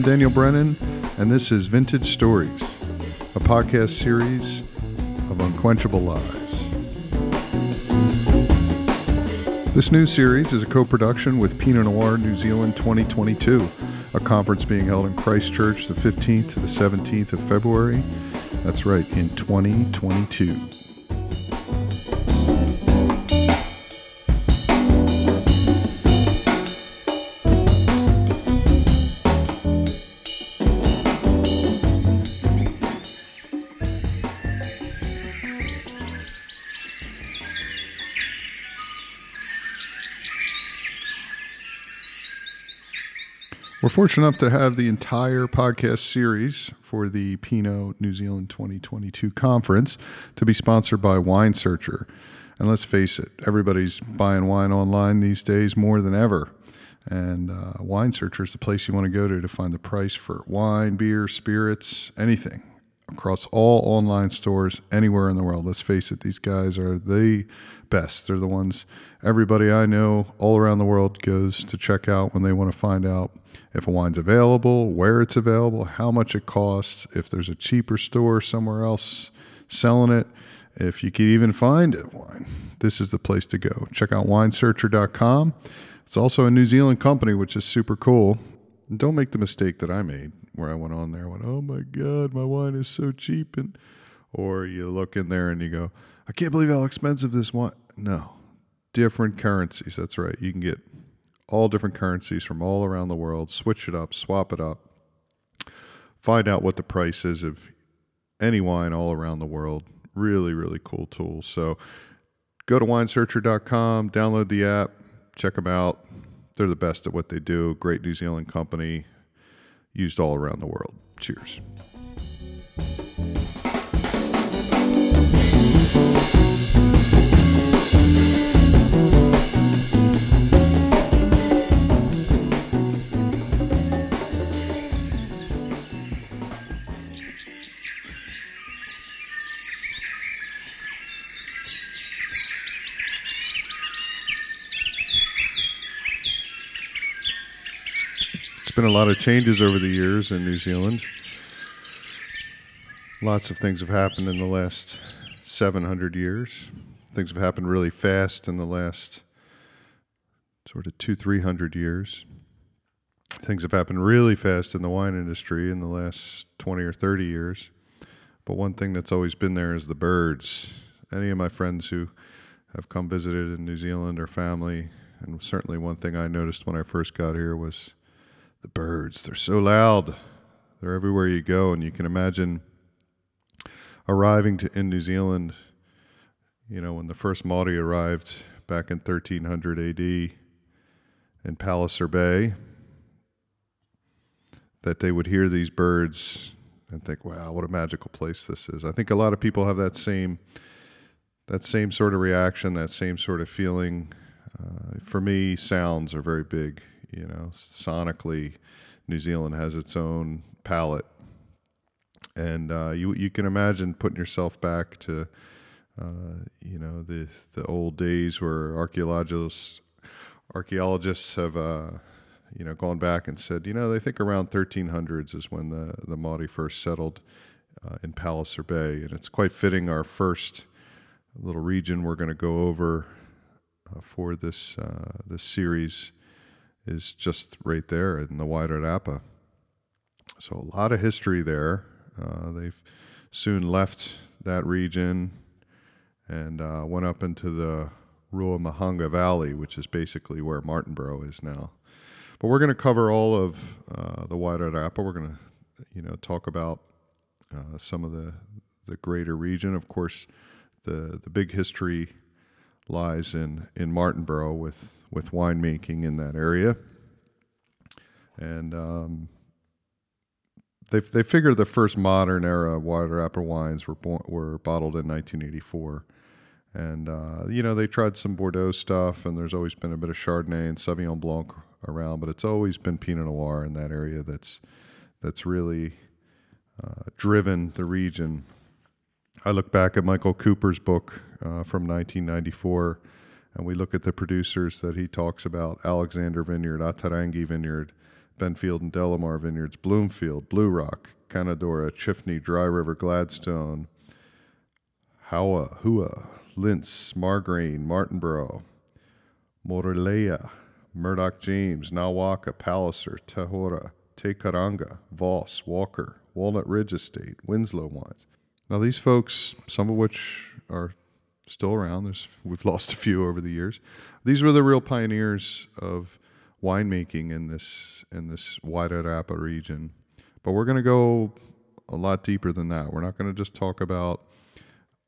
I'm Daniel Brennan, and this is Vintage Stories, a podcast series of unquenchable lives. This new series is a co production with Pinot Noir New Zealand 2022, a conference being held in Christchurch the 15th to the 17th of February. That's right, in 2022. Fortunate enough to have the entire podcast series for the Pinot New Zealand 2022 conference to be sponsored by Wine Searcher. And let's face it, everybody's buying wine online these days more than ever. And uh, Wine Searcher is the place you want to go to to find the price for wine, beer, spirits, anything across all online stores anywhere in the world. Let's face it, these guys are the best. They're the ones everybody I know all around the world goes to check out when they want to find out if a wine's available, where it's available, how much it costs, if there's a cheaper store somewhere else selling it, if you can even find a wine. This is the place to go. Check out winesearcher.com. It's also a New Zealand company, which is super cool. And don't make the mistake that I made where I went on there and went, oh my God, my wine is so cheap. And, or you look in there and you go, I can't believe how expensive this wine. No, different currencies. That's right. You can get all different currencies from all around the world, switch it up, swap it up, find out what the price is of any wine all around the world. Really, really cool tool. So go to winesearcher.com, download the app, check them out. They're the best at what they do. Great New Zealand company, used all around the world. Cheers. Been a lot of changes over the years in New Zealand. Lots of things have happened in the last 700 years. Things have happened really fast in the last sort of two, 300 years. Things have happened really fast in the wine industry in the last 20 or 30 years. But one thing that's always been there is the birds. Any of my friends who have come visited in New Zealand or family, and certainly one thing I noticed when I first got here was the birds. They're so loud. They're everywhere you go, and you can imagine arriving to in New Zealand. You know, when the first Maori arrived back in 1300 AD in Palliser Bay, that they would hear these birds and think, "Wow, what a magical place this is." I think a lot of people have that same that same sort of reaction, that same sort of feeling. Uh, for me, sounds are very big you know, sonically, New Zealand has its own palette, and uh, you you can imagine putting yourself back to, uh, you know, the the old days where archaeologists archaeologists have. Uh, you know, gone back and said, you know, they think around 1300s is when the the Maori first settled uh, in Palliser Bay, and it's quite fitting. Our first little region we're going to go over uh, for this uh, this series is just right there in the Wairarapa. So a lot of history there. Uh, they've soon left that region and uh, went up into the Ruamahanga Valley, which is basically where Martinborough is now. But we're going to cover all of uh, the Wairarapa. We're going to, you know, talk about uh, some of the the greater region. Of course, the the big history lies in in Martinborough with with winemaking in that area, and um, they they figure the first modern era Wairarapa wines were born, were bottled in 1984. And uh, you know they tried some Bordeaux stuff, and there's always been a bit of Chardonnay and Sauvignon Blanc around, but it's always been Pinot Noir in that area that's that's really uh, driven the region. I look back at Michael Cooper's book uh, from 1994, and we look at the producers that he talks about: Alexander Vineyard, Ata Rangi Vineyard, Benfield and Delamare Vineyards, Bloomfield, Blue Rock, Canadoro, Chifney, Dry River, Gladstone, Howa, Hua, Lintz, Margrain, Martinborough, Muirlea, Murdoch James, Ngā Waka, Palliser, Tahora, Te Kairanga, Voss, Walker, Walnut Ridge Estate, Winslow Wines. Now, these folks, some of which are still around, There's, we've lost a few over the years. These were the real pioneers of winemaking in this in this Wairarapa region. But we're going to go a lot deeper than that. We're not going to just talk about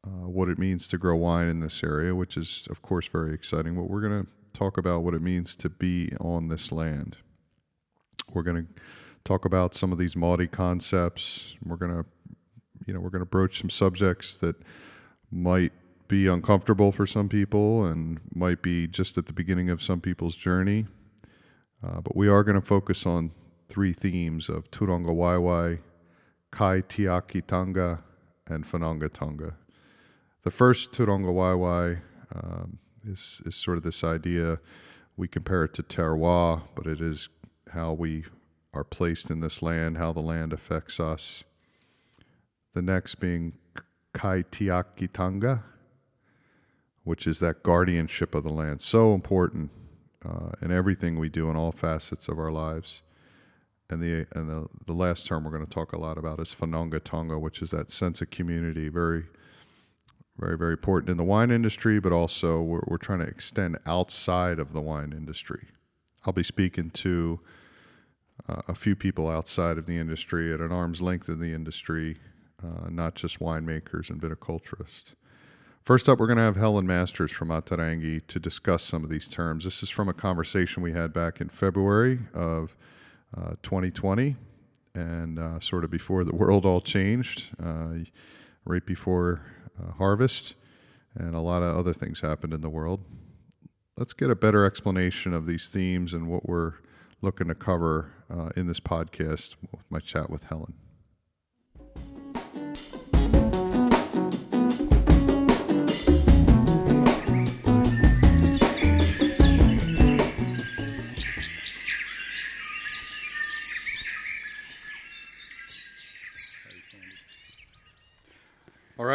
uh, what it means to grow wine in this area, which is, of course, very exciting. But we're going to talk about what it means to be on this land. We're going to talk about some of these Māori concepts. We're going to, you know, we're going to broach some subjects that might be uncomfortable for some people and might be just at the beginning of some people's journey. Uh, but we are going to focus on three themes of Tūrangawaewae, Kai Tiaki Tanga, and Whanaungatanga. The first Tūrangawaewae um, is, is sort of this idea. We compare it to terroir, but it is how we are placed in this land, how the land affects us. The next being Kaitiakitanga, which is that guardianship of the land. So important uh, in everything we do in all facets of our lives. And the and the, the last term we're going to talk a lot about is Whanaungatanga, which is that sense of community, very, very, very important in the wine industry, but also we're, we're trying to extend outside of the wine industry. I'll be speaking to uh, a few people outside of the industry at an arm's length in the industry, uh, not just winemakers and viticulturists. First up, we're going to have Helen Masters from Ata Rangi to discuss some of these terms. This is from a conversation we had back in February of uh, 2020 and uh, sort of before the world all changed, uh, right before uh, harvest, and a lot of other things happened in the world. Let's get a better explanation of these themes and what we're looking to cover uh, in this podcast with my chat with Helen.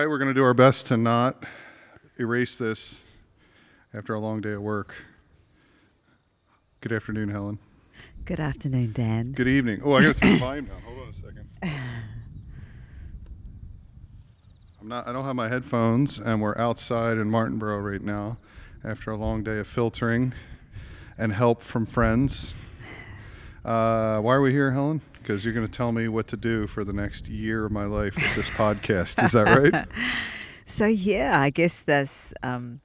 Right, we're going to do our best to not erase this after a long day at work. Good afternoon, Helen. Good afternoon, Dan. Good evening. Oh, I got to turn the volume down. Hold on a second. I'm not. I don't have my headphones, and we're outside in Martinborough right now, after a long day of filtering and help from friends. Uh, why are we here, Helen? Because you're going to tell me what to do for the next year of my life with this podcast. Is that right? So yeah, I guess this, um,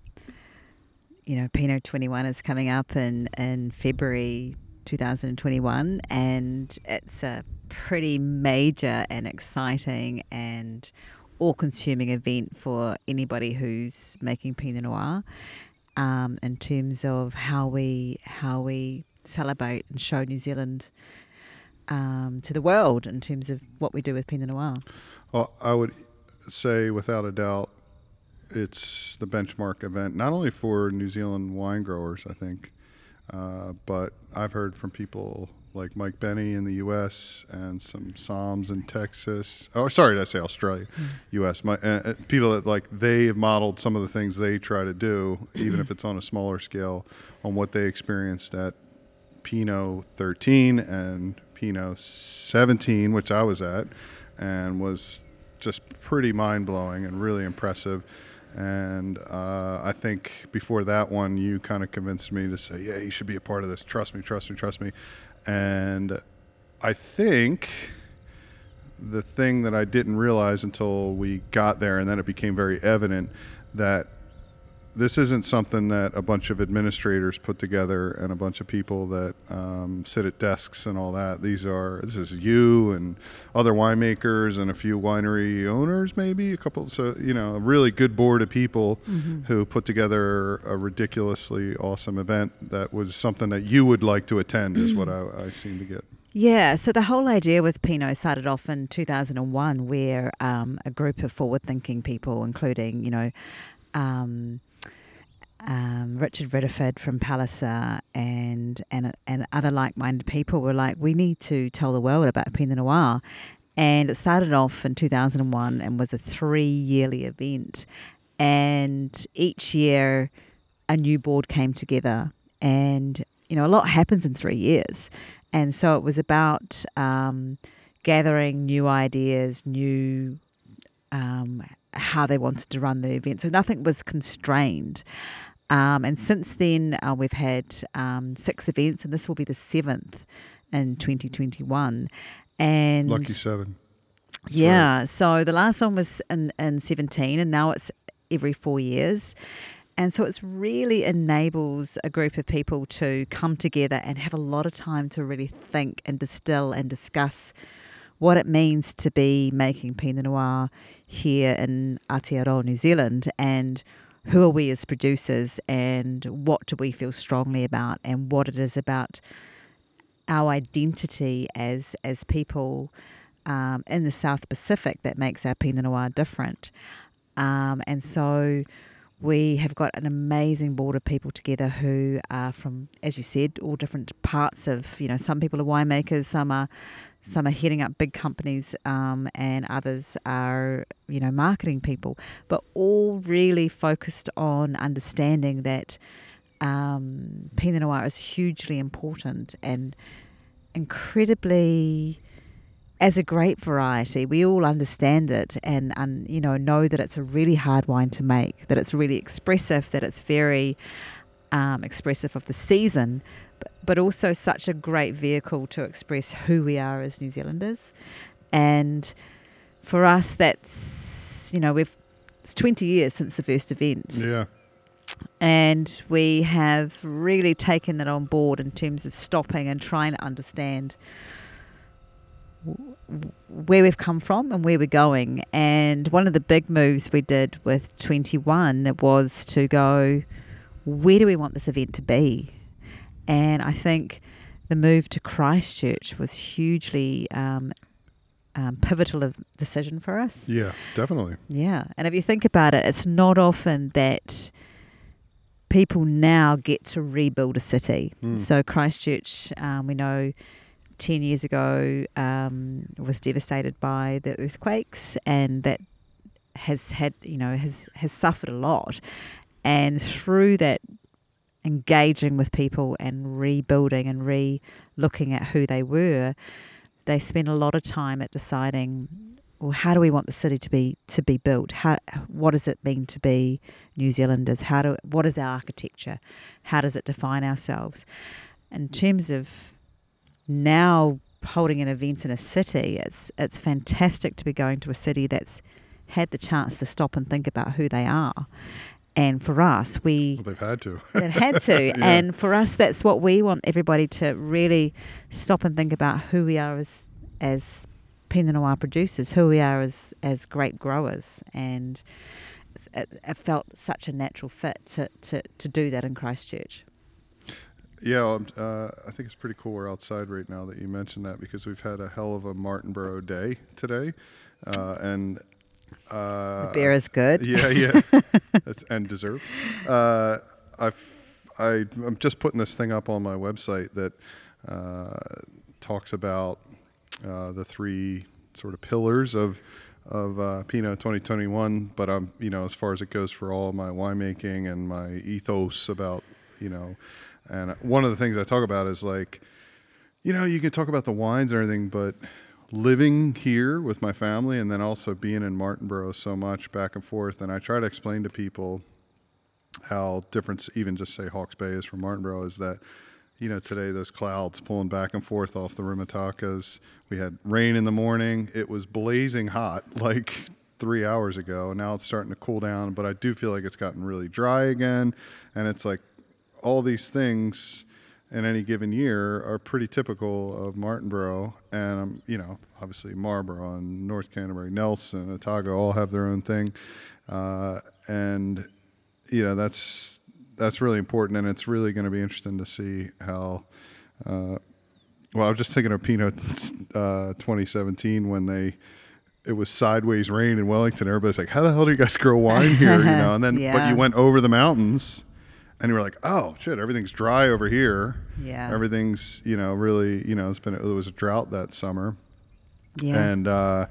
you know, Pinot 21 is coming up in in February 2021, and it's a pretty major and exciting and all-consuming event for anybody who's making Pinot Noir. Um, in terms of how we how we celebrate and show New Zealand um, to the world in terms of what we do with Pinot Noir. Well, I would say without a doubt, it's the benchmark event, not only for New Zealand wine growers, I think, uh, but I've heard from people like Mike Benny in the U.S. and some somms in Texas. Oh, sorry, did I say Australia? Mm. U.S. My, uh, uh, people that like they have modeled some of the things they try to do, even if it's on a smaller scale, on what they experienced at Pinot 13 and Pinot 17, which I was at, and was just pretty mind blowing and really impressive. And uh, I think before that one, you kind of convinced me to say, yeah, you should be a part of this. Trust me, trust me, trust me. And I think the thing that I didn't realize until we got there, and then it became very evident that this isn't something that a bunch of administrators put together and a bunch of people that um, sit at desks and all that. These are this is you and other winemakers and a few winery owners, maybe a couple. So you know, a really good board of people Mm-hmm. who put together a ridiculously awesome event that was something that you would like to attend. Is what I, I seem to get. Yeah, so the whole idea with Pinot started off in 2001, where um, a group of forward thinking people, including, you know, um, um, Richard Riddiford from Palliser and and and other like-minded people were like, we need to tell the world about Pinot Noir. And it started off in 2001 and was a three-yearly event. And each year, a new board came together, and you know a lot happens in three years. And so it was about um, gathering new ideas, new um, how they wanted to run the event. So nothing was constrained. Um, and since then, uh, we've had um, six events, and this will be the seventh in 2021. And Lucky seven. That's yeah, right. so the last one was in, in 17, and now it's every four years. And so it's really enables a group of people to come together and have a lot of time to really think and distill and discuss what it means to be making Pinot Noir here in Aotearoa, New Zealand, and who are we as producers, and what do we feel strongly about, and what it is about our identity as as people um, in the South Pacific that makes our Pinot Noir different. Um, and so we have got an amazing board of people together who are from, as you said, all different parts of, you know, some people are winemakers, some are some are heading up big companies um, and others are you know marketing people but all really focused on understanding that um, pinot noir is hugely important and incredibly as a grape variety we all understand it and, and you know know that it's a really hard wine to make that it's really expressive that it's very um, expressive of the season but also such a great vehicle to express who we are as New Zealanders. And for us, that's, you know, we've, it's 20 years since the first event. Yeah. And we have really taken that on board in terms of stopping and trying to understand where we've come from and where we're going. And one of the big moves we did with 21 was to go, where do we want this event to be? And I think the move to Christchurch was hugely um, um, pivotal of decision for us. Yeah, definitely. Yeah, and if you think about it, it's not often that people now get to rebuild a city. Mm. So Christchurch, um, we know. 10 years ago um, was devastated by the earthquakes and that has had you know has has suffered a lot and through that engaging with people and rebuilding and re looking at who they were, they spent a lot of time at deciding well how do we want the city to be to be built? How what does it mean to be New Zealanders? How do what is our architecture? How does it define ourselves? In terms of now holding an event in a city it's it's fantastic to be going to a city that's had the chance to stop and think about who they are and for us, we well, they've had to. they've had to, yeah. and for us, that's what we want everybody to really stop and think about who we are as as Pinot Noir producers, who we are as as grape growers, and it, it felt such a natural fit to, to, to do that in Christchurch. Yeah, um, uh, I think it's pretty cool we're outside right now that you mentioned that because we've had a hell of a Martinborough day today, uh, and uh, the beer is good. Yeah, yeah, and dessert. Uh, I've, I, I'm just putting this thing up on my website that uh, talks about uh, the three sort of pillars of of uh, Pinot 2021. But I'm, you know, as far as it goes for all my winemaking and my ethos about, you know, and one of the things I talk about is like, you know, you can talk about the wines and everything, but living here with my family and then also being in Martinborough so much back and forth. And I try to explain to people how different, even just say Hawke's Bay is from Martinborough, is that, you know, today those clouds pulling back and forth off the Rimutakas. We had rain in the morning. It was blazing hot like three hours ago. Now it's starting to cool down, but I do feel like it's gotten really dry again. And it's like all these things in any given year are pretty typical of Martinborough, and um, you know, obviously Marlborough and North Canterbury, Nelson, Otago all have their own thing, uh, and you know that's that's really important, and it's really going to be interesting to see how. Uh, well, I was just thinking of Pinot uh, 2017 when they it was sideways rain in Wellington. Everybody's like, "How the hell do you guys grow wine here?" You know, and then Yeah. but you went over the mountains and we were like, oh shit, everything's dry over here. Yeah. Everything's you know really you know it's been it was a drought that summer, Yeah. and uh,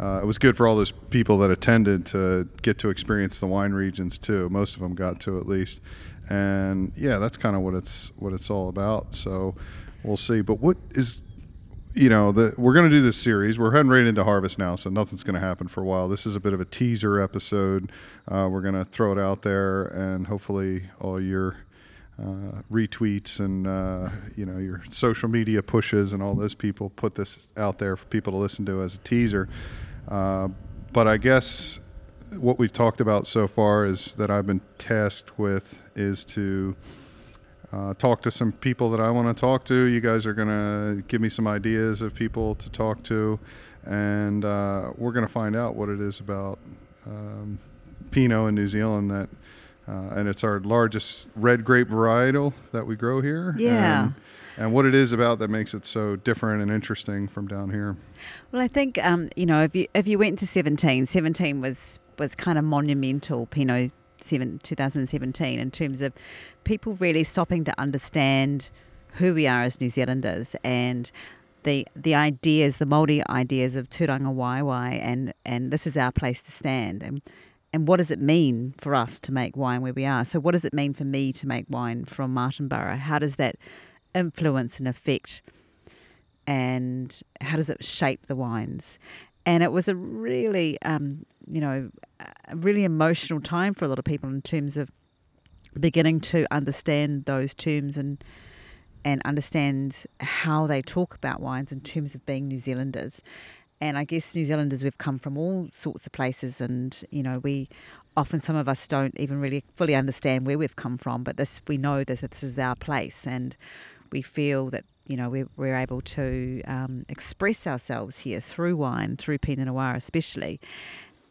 uh, it was good for all those people that attended to get to experience the wine regions too. Most of them got to at least, and yeah, that's kind of what it's what it's all about. So we'll see. But what is you know, the, we're going to do this series. We're heading right into harvest now, so nothing's going to happen for a while. This is a bit of a teaser episode. Uh, we're going to throw it out there, and hopefully, all your uh, retweets and uh, you know your social media pushes and all those people put this out there for people to listen to as a teaser. Uh, but I guess what we've talked about so far is that I've been tasked with is to uh, talk to some people that I want to talk to. You guys are going to give me some ideas of people to talk to, and uh, we're going to find out what it is about um, Pinot in New Zealand that. Uh, and it's our largest red grape varietal that we grow here. Yeah. And, and what it is about that makes it so different and interesting from down here. Well, I think um, you know if you if you went to 17, 17 was was kind of monumental Pinot 2017 in terms of people really stopping to understand who we are as New Zealanders and the the ideas, the Māori ideas of tūrangawaewae and and this is our place to stand and and what does it mean for us to make wine where we are? So what does it mean for me to make wine from Martinborough? How does that influence and affect and how does it shape the wines? And it was a really, um, you know, a really emotional time for a lot of people in terms of beginning to understand those terms and and understand how they talk about wines in terms of being New Zealanders. And I guess New Zealanders, we've come from all sorts of places, and you know, we often some of us don't even really fully understand where we've come from, but this we know that this is our place, and we feel that you know we're, we're able to um, express ourselves here through wine, through Pinot Noir especially.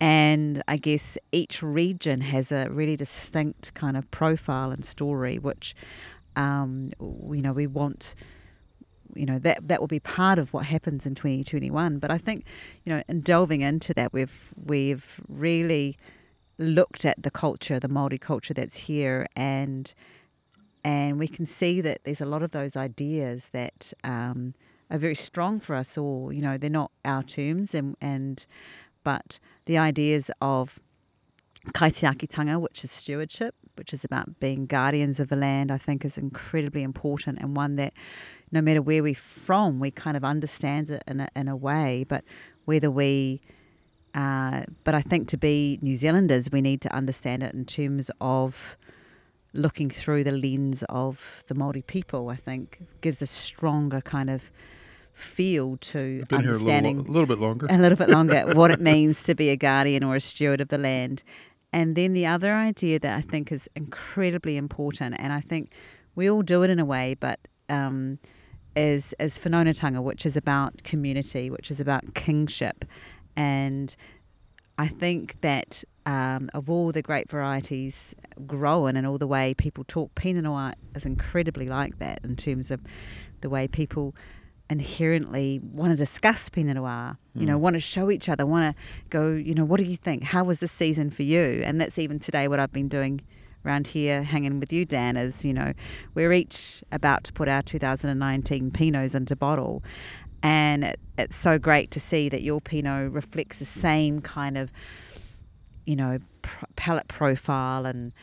And I guess each region has a really distinct kind of profile and story, which um, you know we want you know that that will be part of what happens in 2021 but i think you know in delving into that we've we've really looked at the culture the Māori culture that's here and and we can see that there's a lot of those ideas that um, are very strong for us all you know they're not our terms and and but the ideas of kaitiakitanga which is stewardship which is about being guardians of the land i think is incredibly important and one that no matter where we're from, we kind of understand it in a, in a way. But whether we, uh, but I think to be New Zealanders, we need to understand it in terms of looking through the lens of the Maori people. I think gives a stronger kind of feel to here a understanding little, a little bit longer. a little bit longer what it means to be a guardian or a steward of the land. And then the other idea that I think is incredibly important, and I think we all do it in a way, but um, is is whanaungatanga, which is about community, which is about kingship, and I think that um, of all the great varieties grown and all the way people talk, Pinot Noir is incredibly like that in terms of the way people inherently want to discuss Pinot Noir, you know, want to show each other, want to go, you know, what do you think? How was this season for you? And that's even today what I've been doing around here hanging with you, Dan, is, you know, we're each about to put our 2019 Pinots into bottle. And it, it's so great to see that your Pinot reflects the same kind of, you know, pr- palate profile and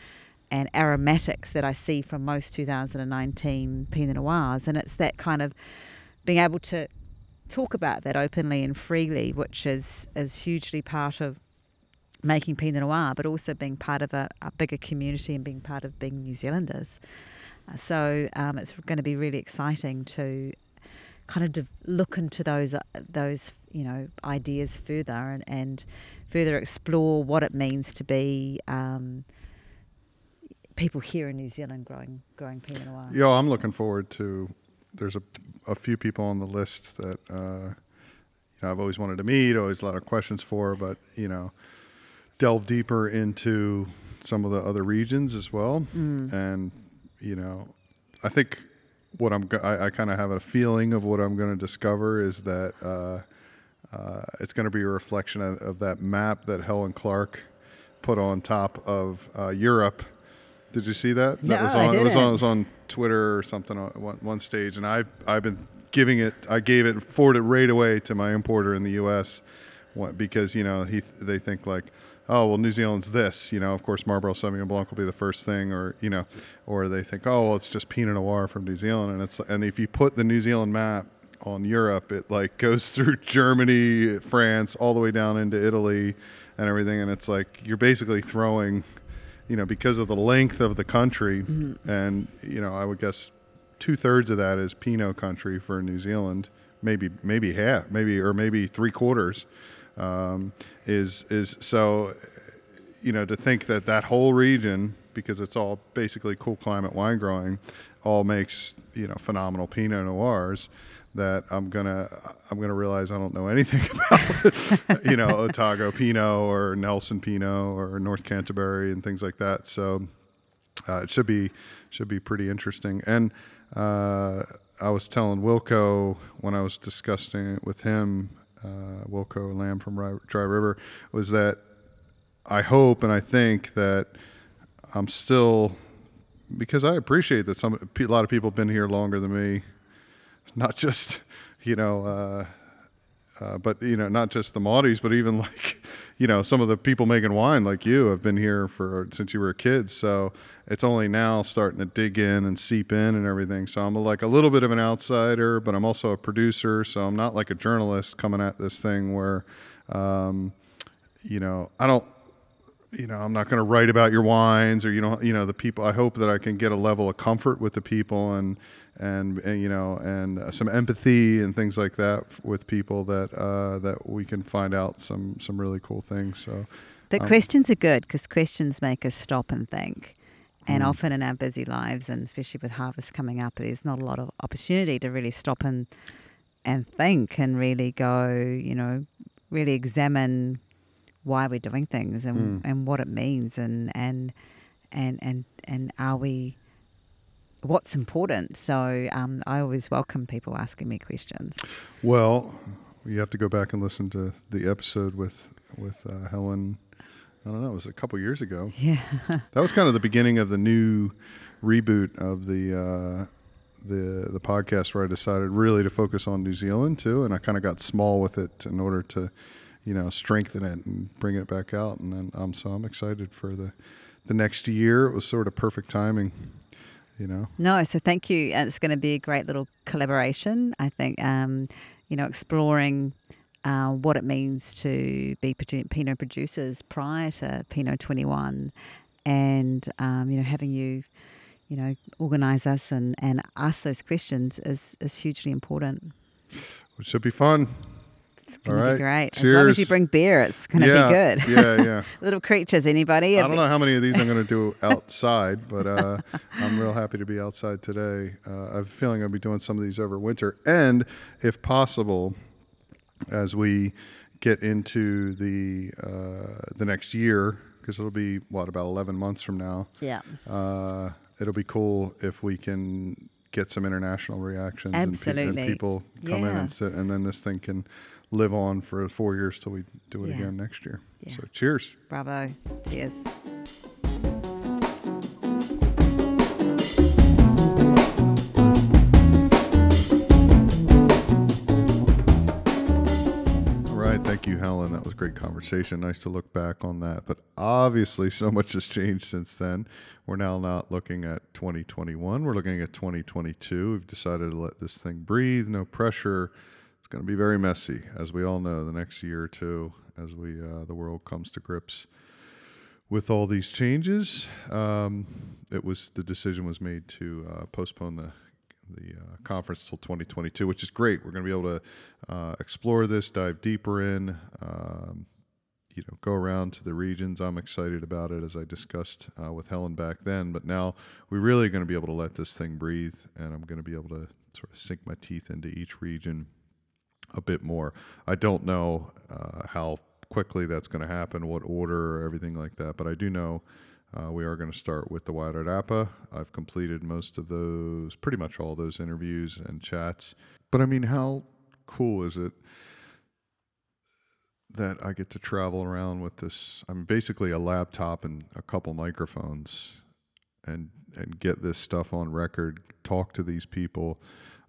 and aromatics that I see from most 2019 Pinot Noirs. And it's that kind of being able to talk about that openly and freely, which is, is hugely part of making Pinot Noir, but also being part of a, a bigger community and being part of being New Zealanders. So um, it's going to be really exciting to kind of look into those uh, those you know ideas further and, and further explore what it means to be um, people here in New Zealand growing growing Pinot Noir. Yeah, I'm looking forward to. There's a, a few people on the list that uh, you know I've always wanted to meet, always a lot of questions for, but you know, delve deeper into some of the other regions as well, and you know, I think what I'm go- I, I kind of have a feeling of what I'm going to discover is that uh, uh, it's going to be a reflection of, of that map that Helen Clark put on top of uh, Europe Did you see that? No, that was I on, It was didn't. on, it was on Twitter or something on one, one stage, and I've I've been giving it. I gave it forwarded right away to my importer in the U.S. what- because you know he they think like. Oh well, New Zealand's this, you know. Of course, Marlborough Sauvignon Blanc will be the first thing, or you know, or they think, oh, well, it's just Pinot Noir from New Zealand, and it's and if you put the New Zealand map on Europe, it like goes through Germany, France, all the way down into Italy, and everything, and it's like you're basically throwing, you know, because of the length of the country, mm-hmm. and you know, I would guess two thirds of that is Pinot country for New Zealand, maybe maybe half, maybe or maybe three quarters, um, is is so, you know, to think that that whole region, because it's all basically cool climate wine growing, all makes you know phenomenal Pinot Noirs. That I'm gonna I'm gonna realize I don't know anything about, you know, Otago Pinot or Nelson Pinot or North Canterbury and things like that. So uh, it should be should be pretty interesting. And uh, I was telling Wilco when I was discussing it with him, uh, Wilco Lamb from Dry River, was that I hope and I think that I'm still because I appreciate that some a lot of people have been here longer than me, not just you know. Uh, uh, but you know, not just the Māoris, but even like, you know, some of the people making wine like you have been here for since you were a kid. So it's only now starting to dig in and seep in and everything. So I'm like a little bit of an outsider, but I'm also a producer. So I'm not like a journalist coming at this thing where, um, you know, I don't you know, I'm not going to write about your wines or you know, you know, the people. I hope that I can get a level of comfort with the people and and, and you know, and uh, some empathy and things like that f- with people that uh, that we can find out some some really cool things. So But Um, questions are good because questions make us stop and think. And Mm. often in our busy lives, and especially with harvest coming up, there's not a lot of opportunity to really stop and and think and really go, you know, really examine why we're doing things and, Mm. and what it means and and and and and are we what's important. So um, I always welcome people asking me questions. Well, you have to go back and listen to the episode with with uh, Helen. I don't know. It was a couple years ago. Yeah. That was kind of the beginning of the new reboot of the uh, the the podcast, where I decided really to focus on New Zealand too, and I kind of got small with it in order to, you know, strengthen it and bring it back out. And then um, so I'm excited for the the next year. It was sort of perfect timing, you know. No, so thank you. And it's going to be a great little collaboration. I think, um, you know, exploring uh, what it means to be produ- Pinot producers prior to Pinot 21 and, um, you know, having you, you know, organise us and, and ask those questions is, is hugely important. It should be fun. It's going to All be right. great. As long as you bring beer, it's going to yeah, be good. yeah, yeah. Little creatures, anybody? I don't know how many of these I'm going to do outside, but uh, I'm real happy to be outside today. Uh, I have a feeling I'll be doing some of these over winter, and if possible, as we get into the uh, the next year, because it'll be what about 11 months from now. Yeah. Uh, it'll be cool if we can get some international reactions and, Absolutely. and people come in and sit, and then this thing can live on for four years till we do it Yeah. again next year. Yeah. So cheers. Bravo. Cheers. All right, thank you, Helen. That was a great conversation. Nice to look back on that. But obviously, so much has changed since then. We're now not looking at 2021. We're looking at 2022. We've decided to let this thing breathe, no pressure. It's going to be very messy, as we all know, the next year or two, as we uh, the world comes to grips with all these changes. Um, it was the decision was made to uh, postpone the the uh, conference till 2022, which is great. We're going to be able to uh, explore this, dive deeper in, um, you know, go around to the regions. I'm excited about it, as I discussed uh, with Helen back then. But now we're really going to be able to let this thing breathe, and I'm going to be able to sort of sink my teeth into each region a bit more. I don't know uh, how quickly that's going to happen, what order, or everything like that, but I do know uh, we are going to start with the Wairarapa. I've completed most of those, pretty much all those interviews and chats. But I mean, how cool is it that I get to travel around with this? I'm basically a laptop and a couple microphones and and get this stuff on record. Talk to these people.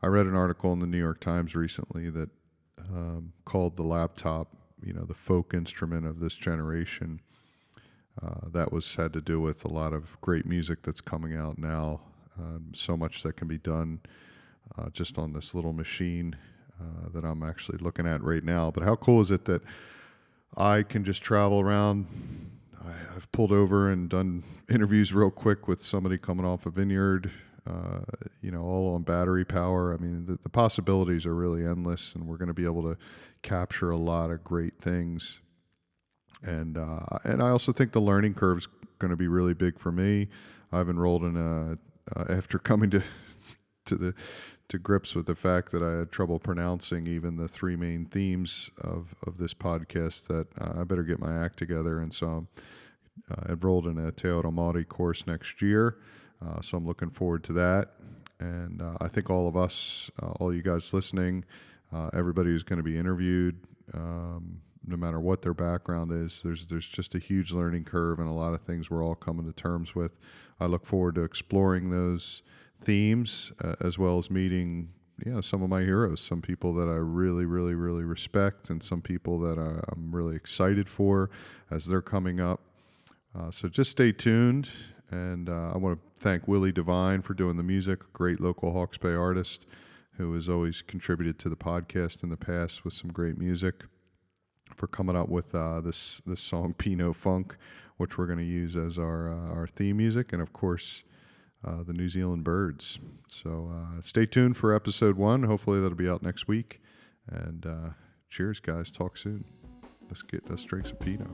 I read an article in the New York Times recently that um, called the laptop, you know, the folk instrument of this generation. Uh, that was had to do with a lot of great music that's coming out now. Um, so much that can be done uh, just on this little machine uh, that I'm actually looking at right now. But how cool is it that I can just travel around? I, have pulled over and done interviews real quick with somebody coming off a vineyard, uh, you know, all on battery power. I mean, the, the possibilities are really endless, and we're going to be able to capture a lot of great things. And uh, and I also think the learning curve is going to be really big for me. I've enrolled in a uh, after coming to to the to grips with the fact that I had trouble pronouncing even the three main themes of, of this podcast that I better get my act together. And so I'm uh, enrolled in a Te Reo Māori course next year. Uh, so I'm looking forward to that. And uh, I think all of us, uh, all you guys listening, uh, everybody who's going to be interviewed, um, no matter what their background is, there's there's just a huge learning curve and a lot of things we're all coming to terms with. I look forward to exploring those themes uh, as well as meeting you know some of my heroes some people that i really really really respect and some people that I, am really excited for as they're coming up uh, so just stay tuned and uh, i want to thank willie devine for doing the music great local hawke's bay artist who has always contributed to the podcast in the past with some great music for coming up with uh, this this song Pinot Funk, which we're going to use as our uh, our theme music, and of course uh, the New Zealand birds. So uh, stay tuned for episode one. Hopefully that'll be out next week. And cheers, guys. Talk soon. Let's get let's drink some Pinot.